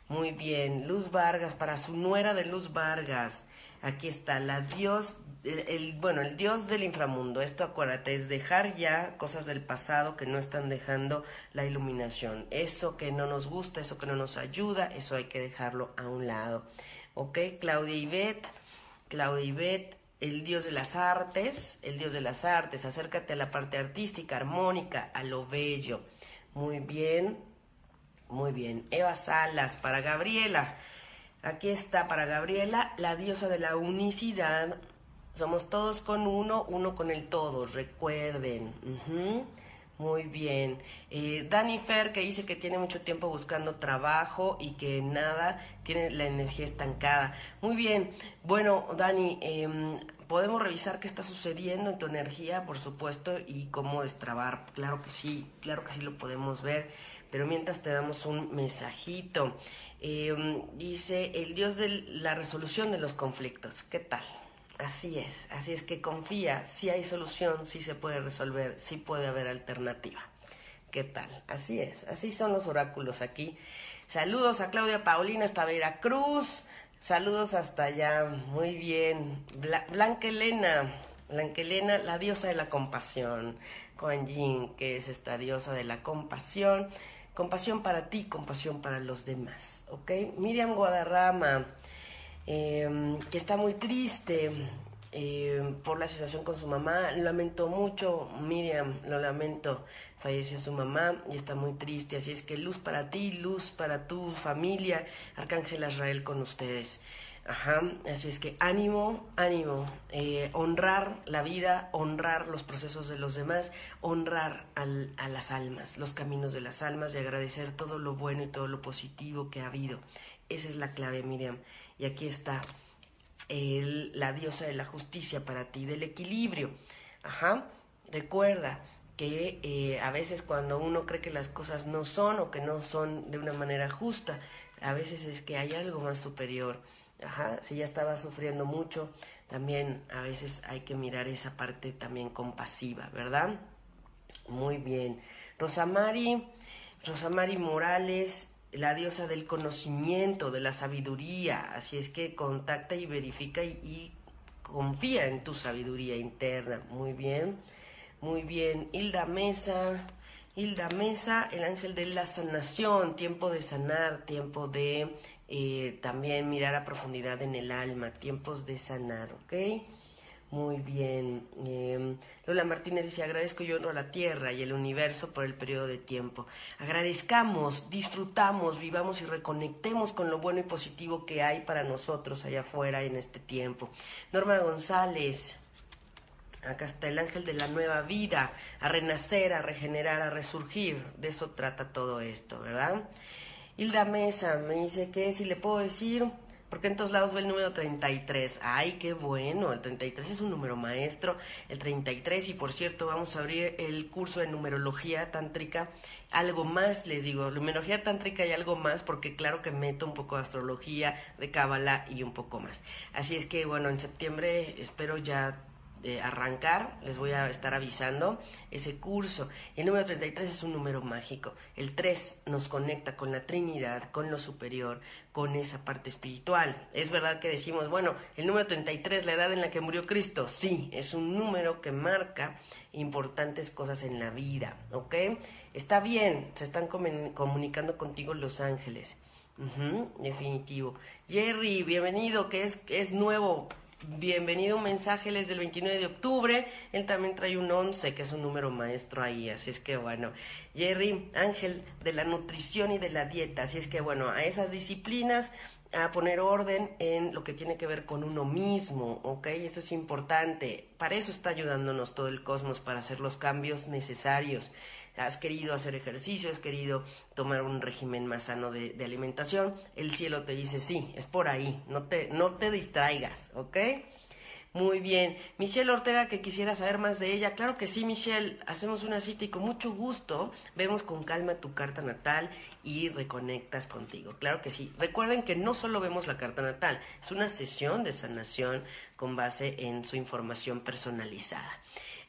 Muy bien, Luz Vargas, para su nuera de Luz Vargas. Aquí está, la dios, el, bueno, el dios del inframundo. Esto acuérdate, es dejar ya cosas del pasado que no están dejando la iluminación. Eso que no nos gusta, eso que no nos ayuda, eso hay que dejarlo a un lado. ¿Ok? Claudia Ivette, Claudia Ivette, el dios de las artes, el dios de las artes, acércate a la parte artística, armónica, a lo bello. Muy bien, muy bien. Eva Salas, para Gabriela. Aquí está para Gabriela, la diosa de la unicidad. Somos todos con uno, uno con el todo, recuerden. Muy bien. Eh, Dani Fer, que dice que tiene mucho tiempo buscando trabajo y que nada, tiene la energía estancada. Muy bien. Bueno, Dani, em, podemos revisar qué está sucediendo en tu energía, por supuesto, y cómo destrabar. Claro que sí, claro que sí lo podemos ver pero mientras te damos un mensajito. Em, dice, el Dios de la resolución de los conflictos. ¿Qué tal? Así es, así es que confía, si hay solución, si se puede resolver, si puede haber alternativa. ¿Qué tal? Así es, así son los oráculos aquí. Saludos a Claudia Paulina hasta Veracruz. Saludos hasta allá. Muy bien. Blanca Elena. Blanca Elena, la diosa de la compasión. Kuan Yin, que es esta diosa de la compasión. Compasión para ti, compasión para los demás, ¿ok? Miriam Guadarrama, em, que está muy triste em, por la situación con su mamá, lamento mucho, Miriam, lo lamento, falleció su mamá y está muy triste, así es que luz para ti, luz para tu familia, Arcángel Israel con ustedes. Ajá, así es que ánimo, ánimo, eh, honrar la vida, honrar los procesos de los demás, honrar al, a las almas, los caminos de las almas y agradecer todo lo bueno y todo lo positivo que ha habido. Esa es la clave, Miriam. Y aquí está la diosa de la justicia para ti, del equilibrio. Ajá, recuerda que eh, a veces cuando uno cree que las cosas no son o que no son de una manera justa, a veces es que hay algo más superior. Ajá, si ya estaba sufriendo mucho, también a veces hay que mirar esa parte también compasiva, ¿verdad? Muy bien. Rosamari, Rosamari Morales, la diosa del conocimiento, de la sabiduría, así es que contacta y verifica y confía en tu sabiduría interna. Muy bien. Muy bien, Hilda Mesa, Hilda Mesa, el ángel de la sanación, tiempo de sanar, tiempo de eh, también mirar a profundidad en el alma, tiempos de sanar, ¿ok? Muy bien. Em, Lola Martínez dice, agradezco yo honro a la tierra y el universo por el periodo de tiempo. Agradezcamos, disfrutamos, vivamos y reconectemos con lo bueno y positivo que hay para nosotros allá afuera en este tiempo. Norma González, Acá está el ángel de la nueva vida, a renacer, a regenerar, a resurgir. De eso trata todo esto, ¿verdad? Hilda Mesa me dice que si le puedo decir, porque en todos lados ve el número 33. Ay, qué bueno, el 33 es un número maestro, el 33 y por cierto vamos a abrir el curso de numerología tántrica, algo más les digo, numerología tántrica y algo más porque claro que meto un poco de astrología, de cábala y un poco más. Así es que bueno, en septiembre espero ya arrancar, les voy a estar avisando ese curso. El número 33 es un número mágico. El 3 nos conecta con la Trinidad, con lo superior, con esa parte espiritual. Es verdad que decimos, bueno, el número 33, la edad en la que murió Cristo, sí, es un número que marca importantes cosas en la vida, ¿ok? Está bien, se están comunicando contigo los ángeles. definitivo. Jerry, bienvenido, que es, es nuevo bienvenido un mensaje, él es del 29 de octubre, él también trae un 11, que es un número maestro ahí, así es que bueno, Jerry, ángel de la nutrición y de la dieta, así es que bueno, a esas disciplinas, a poner orden en lo que tiene que ver con uno mismo, ¿ok? Eso es importante, para eso está ayudándonos todo el cosmos, para hacer los cambios necesarios has querido hacer ejercicio, has querido tomar un régimen más sano de, alimentación, el cielo te dice, sí, es por ahí, no te, no te distraigas, ¿ok? Muy bien. Michelle Ortega, que quisiera saber más de ella. Claro que sí, Michelle. Hacemos una cita y con mucho gusto vemos con calma tu carta natal y reconectas contigo. Claro que sí. Recuerden que no solo vemos la carta natal, es una sesión de sanación con base en su información personalizada.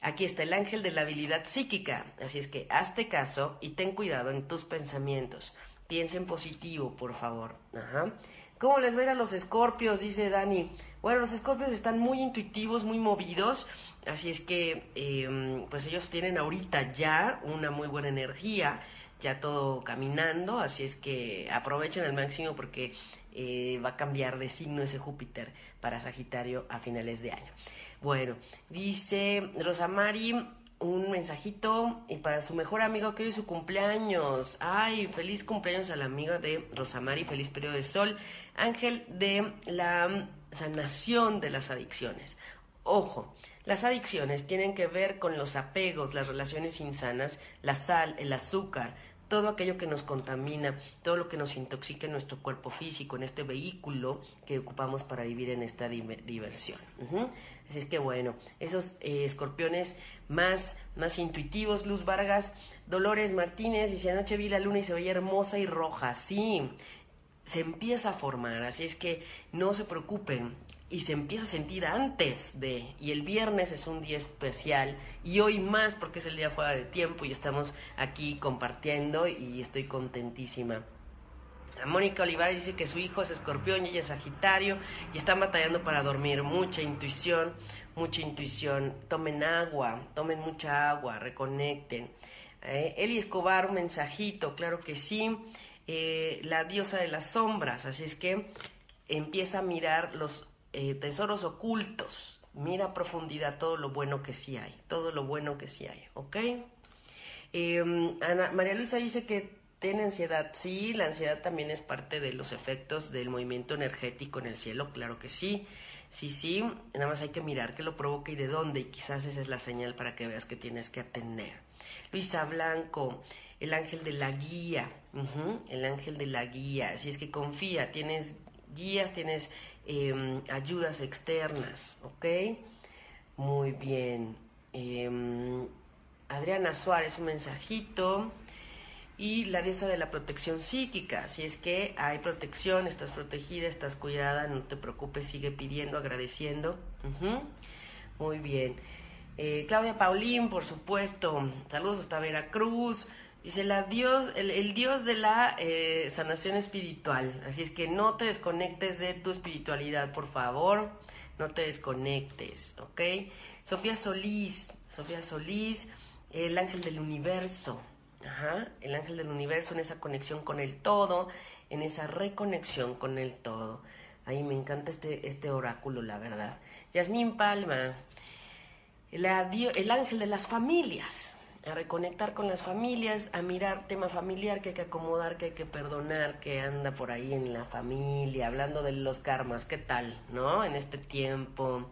Aquí está el ángel de la habilidad psíquica, así es que hazte caso y ten cuidado en tus pensamientos. Piensa en positivo, por favor. Ajá. ¿Cómo les ver a los escorpios? Dice Dani. Bueno, los escorpios están muy intuitivos, muy movidos, así es que em, pues ellos tienen ahorita ya una muy buena energía, ya todo caminando, así es que aprovechen al máximo porque eh, va a cambiar de signo ese Júpiter para Sagitario a finales de año. Bueno, dice Rosamari un mensajito y para su mejor amigo que hoy es su cumpleaños. Ay, feliz cumpleaños a la amiga de Rosamari, feliz periodo de sol. Ángel de la sanación de las adicciones. Ojo, las adicciones tienen que ver con los apegos, las relaciones insanas, la sal, el azúcar, todo aquello que nos contamina, todo lo que nos intoxica en nuestro cuerpo físico, en este vehículo que ocupamos para vivir en esta diversión. Así es que bueno, esos eh, escorpiones más, más intuitivos, Luz Vargas, Dolores Martínez, dice anoche vi la luna y se veía hermosa y roja, sí, se empieza a formar, así es que no se preocupen, y se empieza a sentir antes de, y el viernes es un día especial, y hoy más porque es el día fuera de tiempo y estamos aquí compartiendo y estoy contentísima. Mónica Olivares dice que su hijo es escorpión y ella es sagitario y están batallando para dormir. Mucha intuición, mucha intuición. Tomen agua, tomen mucha agua, reconecten. Eh, Eli Escobar, un mensajito, claro que sí. Eh, la diosa de las sombras, así es que empieza a mirar los eh, tesoros ocultos. Mira a profundidad todo lo bueno que sí hay, todo lo bueno que sí hay, ¿ok? Ana, María Luisa dice que tiene ansiedad, sí, la ansiedad también es parte de los efectos del movimiento energético en el cielo, claro que sí, sí, sí, nada más hay que mirar qué lo provoca y de dónde, y quizás esa es la señal para que veas que tienes que atender. Luisa Blanco, el ángel de la guía, el ángel de la guía, así es que confía, tienes guías, tienes em, ayudas externas, ¿ok? Muy bien. Em, Adriana Suárez, un mensajito. Y la diosa de la protección psíquica. Si es que hay protección, estás protegida, estás cuidada, no te preocupes, sigue pidiendo, agradeciendo. Muy bien. Eh, Claudia Paulín, por supuesto. Saludos hasta Veracruz. Dice la Dios, el, Dios de la eh, sanación espiritual. Así es que no te desconectes de tu espiritualidad, por favor. No te desconectes, ¿ok? Sofía Solís, Sofía Solís, el ángel del universo. Ajá, el ángel del universo en esa conexión con el todo, en esa reconexión con el todo. Ahí me encanta este, este oráculo, la verdad. Yasmín Palma, el ángel de las familias a reconectar con las familias, a mirar tema familiar que hay que acomodar, que hay que perdonar, que anda por ahí en la familia, hablando de los karmas, ¿qué tal, no? En este tiempo.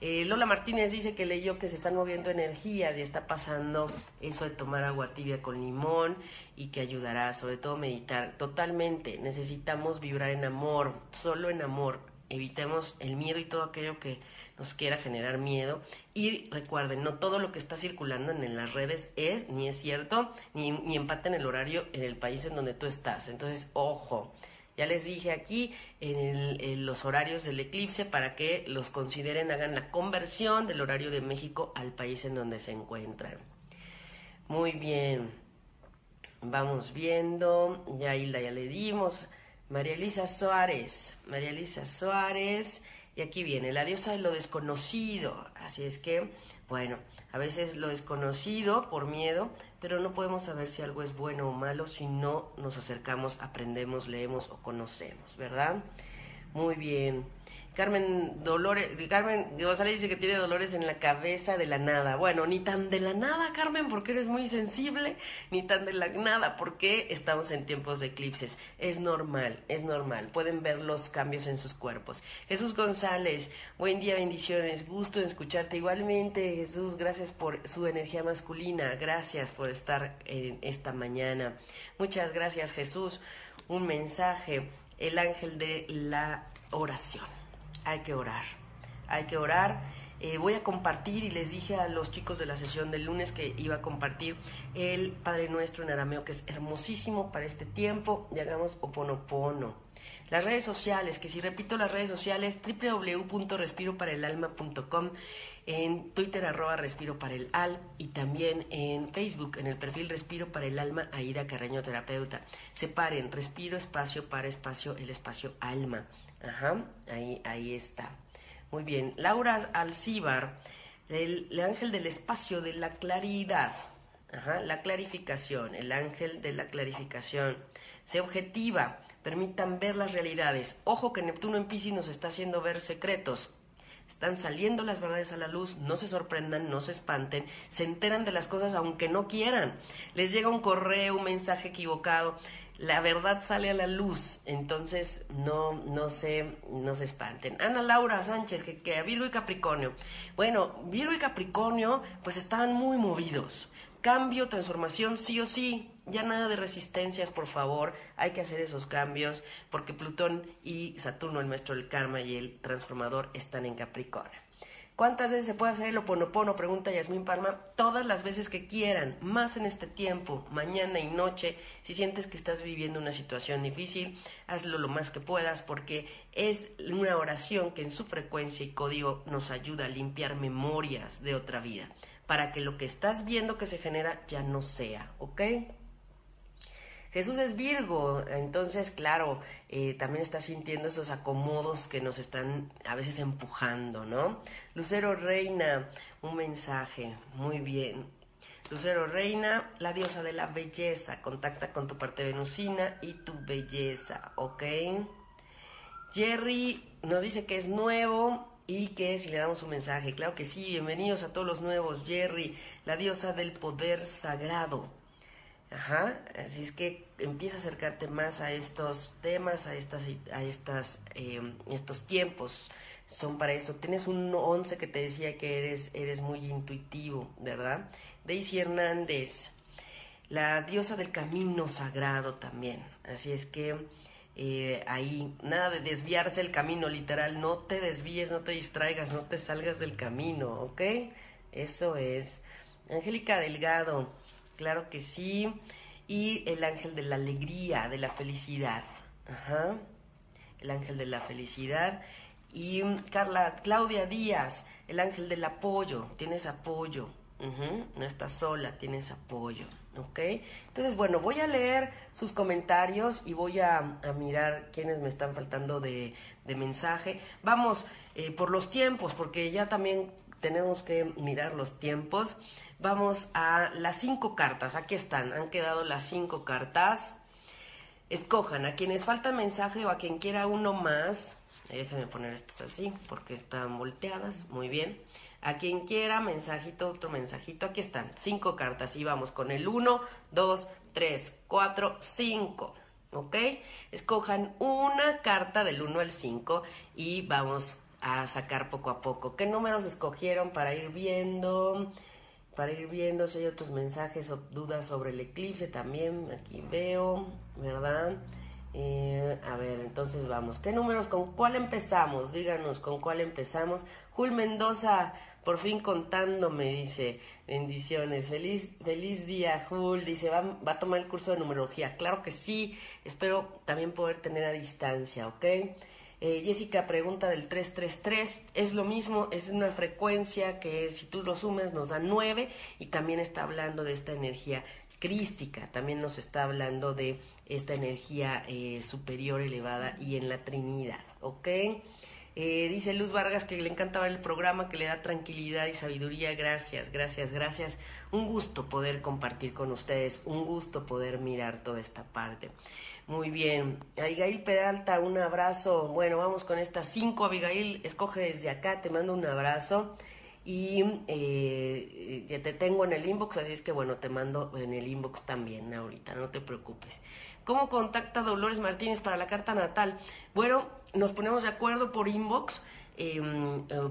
Eh, Lola Martínez dice que leyó que se están moviendo energías y está pasando eso de tomar agua tibia con limón y que ayudará, sobre todo meditar. Totalmente, necesitamos vibrar en amor, solo en amor. Evitemos el miedo y todo aquello que nos quiera generar miedo. Y recuerden, no todo lo que está circulando en, las redes es, ni es cierto, ni, ni en el horario en el país en donde tú estás. Entonces, ojo. Ya les dije aquí en, los horarios del eclipse para que los consideren, hagan la conversión del horario de México al país en donde se encuentran. Muy bien. Vamos viendo. Ya Hilda ya le dimos. María Elisa Suárez. María Elisa Suárez. Y aquí viene la diosa de lo desconocido. Así es que, bueno, a veces lo desconocido por miedo, pero no podemos saber si algo es bueno o malo si no nos acercamos, aprendemos, leemos o conocemos, ¿verdad? Muy bien. Carmen Dolores, Carmen González dice que tiene dolores en la cabeza de la nada. Bueno, ni tan de la nada, Carmen, porque eres muy sensible, ni tan de la nada, porque estamos en tiempos de eclipses. Es normal, es normal. Pueden ver los cambios en sus cuerpos. Jesús González, buen día, bendiciones. Gusto en escucharte igualmente, Jesús. Gracias por su energía masculina. Gracias por estar en esta mañana. Muchas gracias, Jesús. Un mensaje, el ángel de la oración hay que orar. Hay que orar. Eh, voy a compartir y les dije a los chicos de la sesión del lunes que iba a compartir el Padre Nuestro en arameo, que es hermosísimo para este tiempo, y hagamos oponopono. Las redes sociales, que si repito las redes sociales, www.respiroparaelalma.com, en Twitter arroba Respiro para el Al y también en Facebook, en el perfil Respiro para el Alma, Aida Carreño Terapeuta. Separen, respiro, espacio para espacio, el espacio alma. Ajá, ahí, ahí está. Muy bien. Laura Alcíbar, el, el, ángel del espacio, de la claridad. Ajá, la clarificación, el ángel de la clarificación. Se objetiva, permitan ver las realidades. Ojo que Neptuno en Pisces nos está haciendo ver secretos. Están saliendo las verdades a la luz, no se sorprendan, no se espanten, se enteran de las cosas aunque no quieran. Les llega un correo, un mensaje equivocado, la verdad sale a la luz, entonces no, no, se, no se espanten. Ana Laura Sánchez, que, Virgo y Capricornio. Bueno, Virgo y Capricornio pues estaban muy movidos. Cambio, transformación, sí o sí. Ya nada de resistencias, por favor. Hay que hacer esos cambios porque Plutón y Saturno, el maestro del karma y el transformador, están en Capricornio. ¿Cuántas veces se puede hacer el oponopono? Pregunta Yasmín Palma. Todas las veces que quieran, más en este tiempo, mañana y noche. Si sientes que estás viviendo una situación difícil, hazlo lo más que puedas porque es una oración que en su frecuencia y código nos ayuda a limpiar memorias de otra vida para que lo que estás viendo que se genera ya no sea, ¿ok? Jesús es Virgo, entonces, claro, eh, también está sintiendo esos acomodos que nos están a veces empujando, ¿no? Lucero Reina, un mensaje, muy bien. Lucero Reina, la diosa de la belleza, contacta con tu parte venusina y tu belleza, ¿ok? Jerry nos dice que es nuevo y que si le damos un mensaje, claro que sí, bienvenidos a todos los nuevos, Jerry, la diosa del poder sagrado. Ajá, así es que empieza a acercarte más a estos temas, a estas, a estas, em, estos tiempos. Son para eso. Tienes un 11 que te decía que eres, eres muy intuitivo, ¿verdad? Daisy Hernández, la diosa del camino sagrado también. Así es que eh, ahí, nada de desviarse el camino, literal, no te desvíes, no te distraigas, no te salgas del camino, ¿ok? Eso es. Angélica Delgado, claro que sí. Y el ángel de la alegría, de la felicidad. Ajá. El ángel de la felicidad. Y Carla, Claudia Díaz, el ángel del apoyo. Tienes apoyo. No estás sola, tienes apoyo. ¿Ok? Entonces, bueno, voy a leer sus comentarios y voy a, mirar quiénes me están faltando de, mensaje. Vamos eh, por los tiempos, porque ya también tenemos que mirar los tiempos. Vamos a las cinco cartas. Aquí están, han quedado las cinco cartas. Escojan a quienes falta mensaje o a quien quiera uno más. Déjenme poner estas así porque están volteadas. Muy bien. A quien quiera, mensajito, otro mensajito. Aquí están, cinco cartas. Y vamos con el 1, 2, 3, 4, 5. ¿Ok? Escojan una carta del 1 al 5 y vamos a sacar poco a poco. ¿Qué números escogieron para ir viendo? Para ir viendo si hay otros mensajes o dudas sobre el eclipse también. Aquí veo, ¿verdad? Eh, a ver, entonces vamos. ¿Qué números? ¿Con cuál empezamos? Díganos, ¿con cuál empezamos? Jul Mendoza, por fin contándome, dice, bendiciones, feliz, feliz día, Jul, dice, va, va a tomar el curso de numerología, claro que sí, espero también poder tener a distancia, ¿ok? Eh, Jessica pregunta del 333, es lo mismo, es una frecuencia que si tú lo sumas nos da 9 y también está hablando de esta energía crística, también nos está hablando de esta energía eh, superior elevada y en la Trinidad, ¿ok? Eh, dice Luz Vargas que le encantaba el programa, que le da tranquilidad y sabiduría. Gracias, gracias, gracias. Un gusto poder compartir con ustedes, un gusto poder mirar toda esta parte. Muy bien. Abigail Peralta, un abrazo. Bueno, vamos con estas cinco. Abigail, escoge desde acá, te mando un abrazo. Y eh, te tengo en el inbox, así es que bueno, te mando en el inbox también ahorita, no te preocupes. ¿Cómo contacta Dolores Martínez para la carta natal? Bueno, nos ponemos de acuerdo por inbox, eh,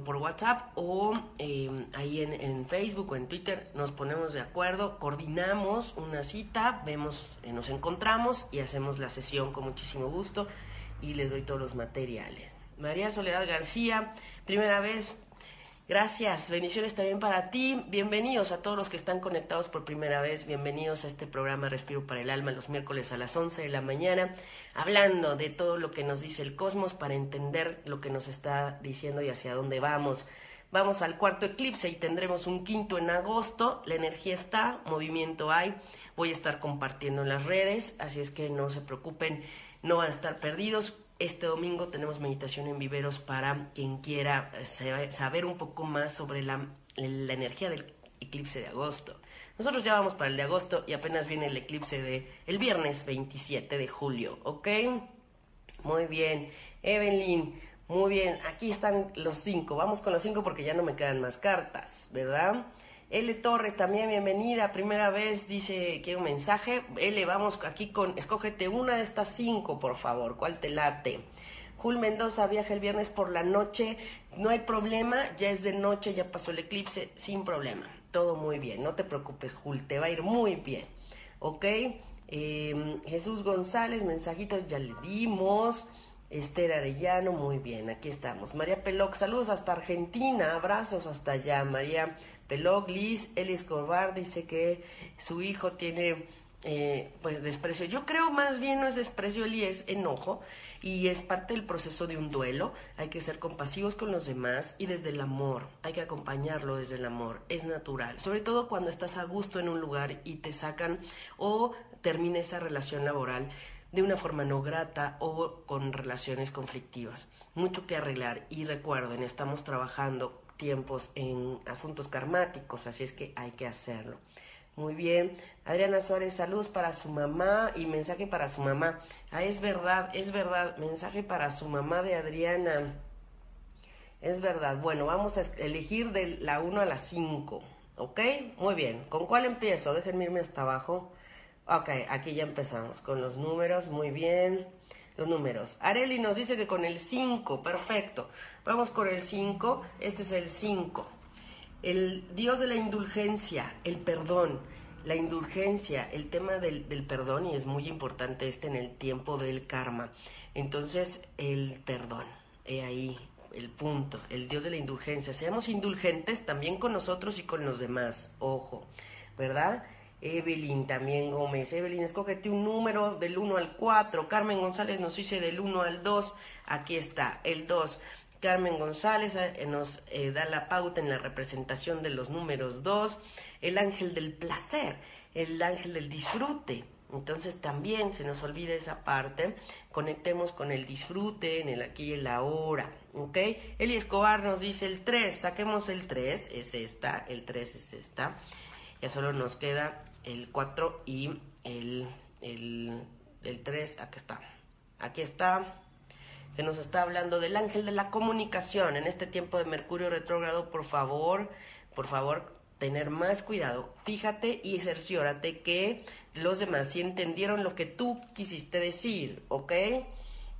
por WhatsApp o em, ahí en, Facebook o en Twitter nos ponemos de acuerdo, coordinamos una cita, vemos, eh, nos encontramos y hacemos la sesión con muchísimo gusto y les doy todos los materiales. María Soledad García, primera vez Gracias, bendiciones también para ti. Bienvenidos a todos los que están conectados por primera vez. Bienvenidos a este programa Respiro para el Alma los miércoles a las 11 de la mañana, hablando de todo lo que nos dice el cosmos para entender lo que nos está diciendo y hacia dónde vamos. Vamos al cuarto eclipse y tendremos un quinto en agosto. La energía está, movimiento hay. Voy a estar compartiendo en las redes, así es que no se preocupen, no van a estar perdidos este domingo tenemos meditación en viveros para quien quiera eh, saber un poco más sobre la, energía del eclipse de agosto. Nosotros ya vamos para el de agosto y apenas viene el eclipse de el viernes 27 de julio, ¿ok? Muy bien. Evelyn, muy bien. Aquí están los cinco. Vamos con los cinco porque ya no me quedan más cartas, ¿verdad? L. Torres, también bienvenida, primera vez, dice, quiero un mensaje. L, vamos aquí con, escógete una de estas cinco, por favor, ¿cuál te late? Jul Mendoza viaja el viernes por la noche, no hay problema, ya es de noche, ya pasó el eclipse, sin problema, todo muy bien, no te preocupes, Jul, te va a ir muy bien, ¿ok? Em, Jesús González, mensajitos ya le dimos. Esther Arellano, muy bien, aquí estamos. María Peloc, saludos hasta Argentina, abrazos hasta allá. María Peloc, Liz, Eli Escobar dice que su hijo tiene eh, pues desprecio. Yo creo más bien no es desprecio, Eli es enojo y es parte del proceso de un duelo. Hay que ser compasivos con los demás y desde el amor, hay que acompañarlo desde el amor, es natural. Sobre todo cuando estás a gusto en un lugar y te sacan o termina esa relación laboral de una forma no grata o con relaciones conflictivas. Mucho que arreglar y recuerden, estamos trabajando tiempos en asuntos karmáticos, así es que hay que hacerlo. Muy bien. Adriana Suárez, saludos para su mamá y mensaje para su mamá. Ah, es verdad, es verdad. Mensaje para su mamá de Adriana. Es verdad. Bueno, vamos a elegir de la 1 a la 5. ¿Ok? Muy bien. ¿Con cuál empiezo? Déjenme irme hasta abajo. Ok, aquí ya empezamos con los números, muy bien. Los números. Areli nos dice que con el 5, perfecto. Vamos con el 5, este es el 5. El Dios de la indulgencia, el perdón, la indulgencia, el tema del, del perdón, y es muy importante este en el tiempo del karma. Entonces, el perdón, he ahí el punto, el Dios de la indulgencia. Seamos indulgentes también con nosotros y con los demás, ojo, ¿verdad? Evelyn también Gómez. Evelyn, escógete un número del 1 al 4. Carmen González nos dice del 1 al 2. Aquí está, el 2. Carmen González eh, nos eh, da la pauta en la representación de los números 2. El ángel del placer, el ángel del disfrute. Entonces también se nos olvida esa parte. Conectemos con el disfrute en el aquí y el ahora. ¿Ok? Eli Escobar nos dice el 3. Saquemos el 3. Es esta. El 3 es esta. Ya solo nos queda el 4 y el, el, 3, aquí está. Aquí está, que nos está hablando del ángel de la comunicación. En este tiempo de Mercurio retrógrado, por favor, por favor, tener más cuidado. Fíjate y cerciórate que los demás sí entendieron lo que tú quisiste decir, ¿ok?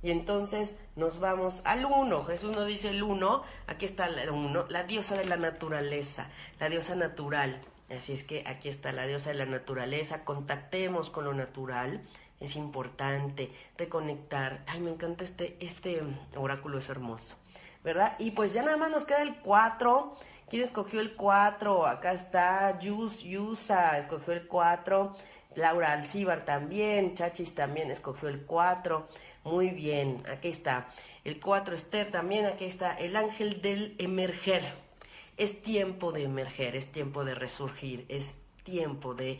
Y entonces nos vamos al uno. Jesús nos dice el uno. Aquí está el uno. La diosa de la naturaleza, la diosa natural. Así es que aquí está la diosa de la naturaleza, contactemos con lo natural, es importante reconectar. Ay, me encanta este, este oráculo, es hermoso, ¿verdad? Y pues ya nada más nos queda el 4. ¿Quién escogió el 4? Acá está Yus, Yusa, escogió el 4. Laura Alcíbar también, Chachis también escogió el 4. Muy bien, aquí está. El 4 Esther también, aquí está el ángel del emerger es tiempo de emerger, es tiempo de resurgir, es tiempo de,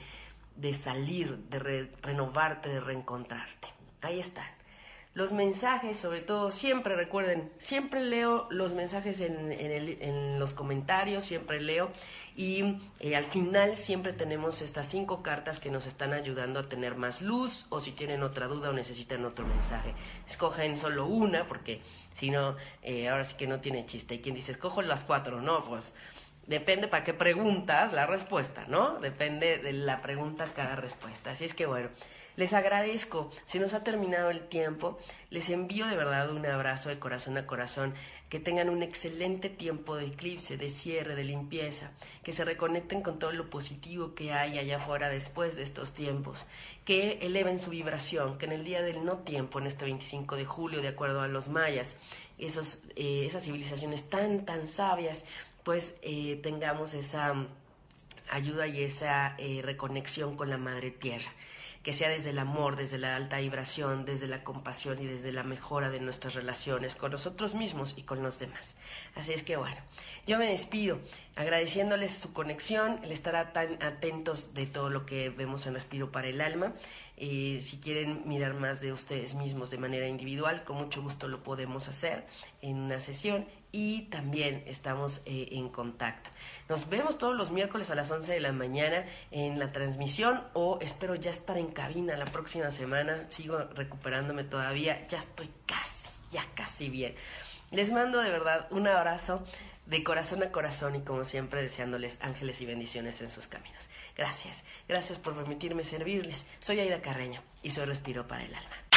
de salir, de renovarte, de reencontrarte. Ahí están. Los mensajes, sobre todo, siempre recuerden, siempre leo los mensajes en, en, los comentarios, siempre leo y eh, al final siempre tenemos estas cinco cartas que nos están ayudando a tener más luz o si tienen otra duda o necesitan otro mensaje. Escogen solo una porque si no, eh, ahora sí que no tiene chiste. Y quien dice, escojo las cuatro, no, pues depende para qué preguntas la respuesta, ¿no? Depende de la pregunta cada respuesta. Así es que bueno. Les agradezco, si nos ha terminado el tiempo, les envío de verdad un abrazo de corazón a corazón, que tengan un excelente tiempo de eclipse, de cierre, de limpieza, que se reconecten con todo lo positivo que hay allá afuera después de estos tiempos, que eleven su vibración, que en el día del no tiempo, en este 25 de julio, de acuerdo a los mayas, esos, eh, esas civilizaciones tan, tan sabias, pues eh, tengamos esa ayuda y esa eh, reconexión con la Madre Tierra que sea desde el amor, desde la alta vibración, desde la compasión y desde la mejora de nuestras relaciones con nosotros mismos y con los demás. Así es que bueno, yo me despido agradeciéndoles su conexión, el estar tan atentos de todo lo que vemos en Respiro para el Alma. Si quieren mirar más de ustedes mismos de manera individual, con mucho gusto lo podemos hacer en una sesión y también estamos eh, en contacto. Nos vemos todos los miércoles a las 11 de la mañana en la transmisión o espero ya estar en cabina la próxima semana. Sigo recuperándome todavía, ya estoy casi, ya casi bien. Les mando de verdad un abrazo de corazón a corazón y como siempre deseándoles ángeles y bendiciones en sus caminos. Gracias, gracias por permitirme servirles. Soy Aida Carreño y soy Respiro para el Alma.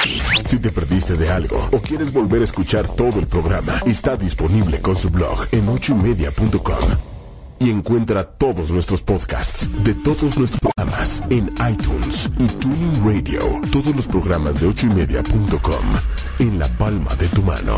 Si te perdiste de algo o quieres volver a escuchar todo el programa, está disponible con su blog en ochoymedia.com. Y encuentra todos nuestros podcasts de todos nuestros programas en iTunes y Tuning Radio. Todos los programas de ochoymedia.com en la palma de tu mano.